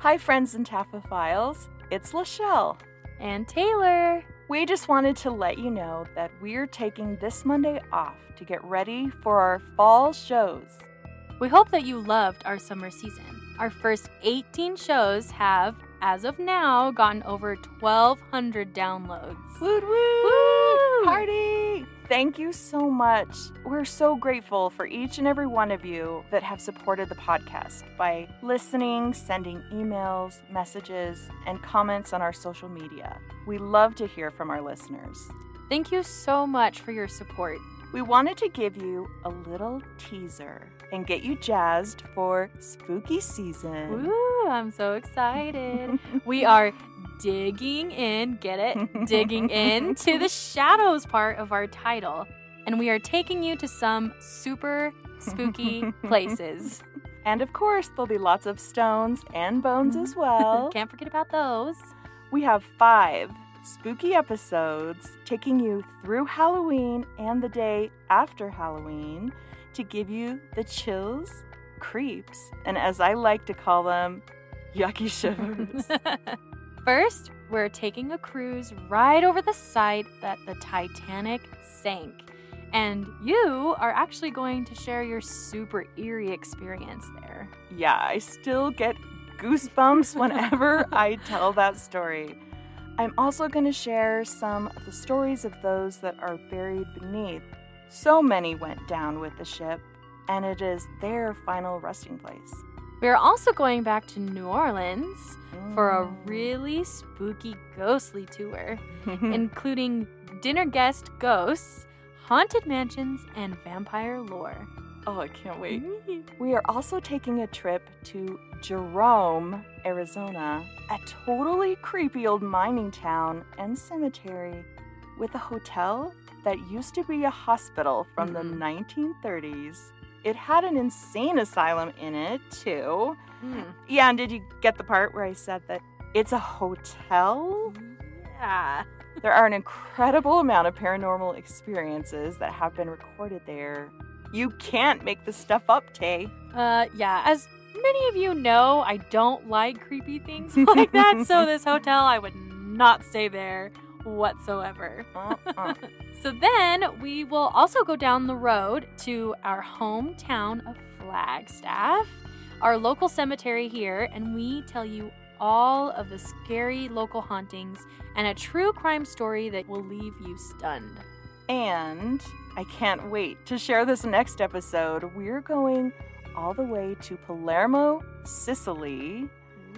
Hi, friends and Taphophiles. It's Lachelle. And Taylor. We just wanted to let you know that we're taking this Monday off to get ready for our fall shows. We hope that you loved our summer season. Our first 18 shows have, as of now, gotten over 1,200 downloads. Woot woot! Woo! Party! Thank you so much. We're so grateful for each and every one of you that have supported the podcast by listening, sending emails, messages, and comments on our social media. We love to hear from our listeners. Thank you so much for your support. We wanted to give you a little teaser and get you jazzed for spooky season. Woo, I'm so excited. we are digging in, get it? Digging into the shadows part of our title. And we are taking you to some super spooky places. And of course, there'll be lots of stones and bones as well. Can't forget about those. We have five spooky episodes taking you through Halloween and the day after Halloween to give you the chills, creeps, and as I like to call them, yucky shivers. First, we're taking a cruise right over the site that the Titanic sank. And you are actually going to share your super eerie experience there. yeah, I still get goosebumps whenever I tell that story. I'm also going to share some of the stories of those that are buried beneath. So many went down with the ship, and it is their final resting place. We're also going back to New Orleans for a Mm. really spooky, ghostly tour, including dinner guest ghosts, haunted mansions, and vampire lore. oh, I can't wait. We are also taking a trip to Jerome, Arizona, a totally creepy old mining town and cemetery with a hotel that used to be a hospital from the Mhm. 1930s. It had an insane asylum in it, too. Hmm. Yeah, and did you get the part where I said that it's a hotel? Yeah. There are an incredible amount of paranormal experiences that have been recorded there. You can't make this stuff up, Tay. Uh, yeah. As many of you know, I don't like creepy things like that, so this hotel, I would not stay there whatsoever. Uh-uh. So then we will also go down the road to our hometown of Flagstaff, our local cemetery here, and we tell you all of the scary local hauntings and a true crime story that will leave you stunned. And I can't wait to share this next episode. We're going all the way to Palermo, Sicily,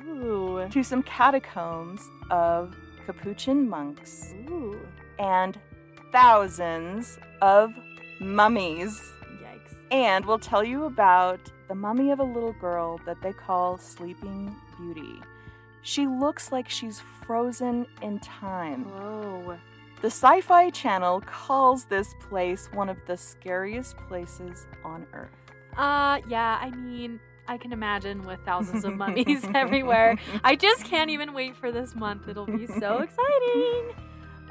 Ooh. to some catacombs of Capuchin monks Ooh. and thousands of mummies. Yikes. And we'll tell you about the mummy of a little girl that they call Sleeping Beauty. She looks like she's frozen in time. Whoa. The Sci Fi Channel calls this place one of the scariest places on Earth. Uh, yeah, I mean, I can imagine with thousands of mummies everywhere. I just can't even wait for this month. It'll be so exciting.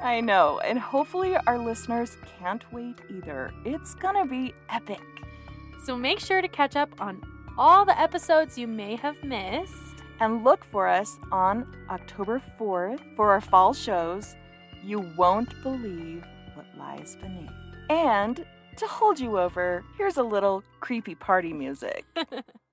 I know, and hopefully our listeners can't wait either. It's gonna be epic. So make sure to catch up on all the episodes you may have missed. And look for us on October 4th for our fall shows. You won't believe what lies beneath. And to hold you over, here's a little creepy party music.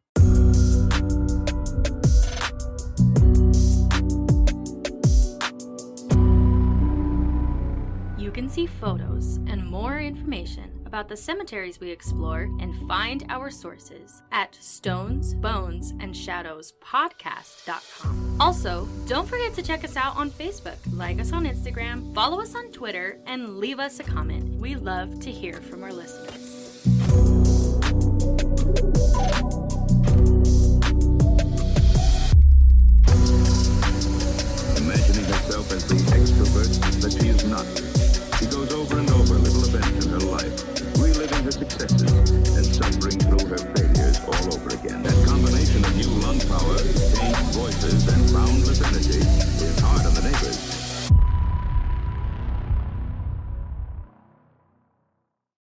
photos and more information about the cemeteries we explore and find our sources at stones, bones, and shadows podcast.com. Also, don't forget to check us out on Facebook, like us on Instagram, follow us on Twitter, and leave us a comment. We love to hear from our listeners. Yeah.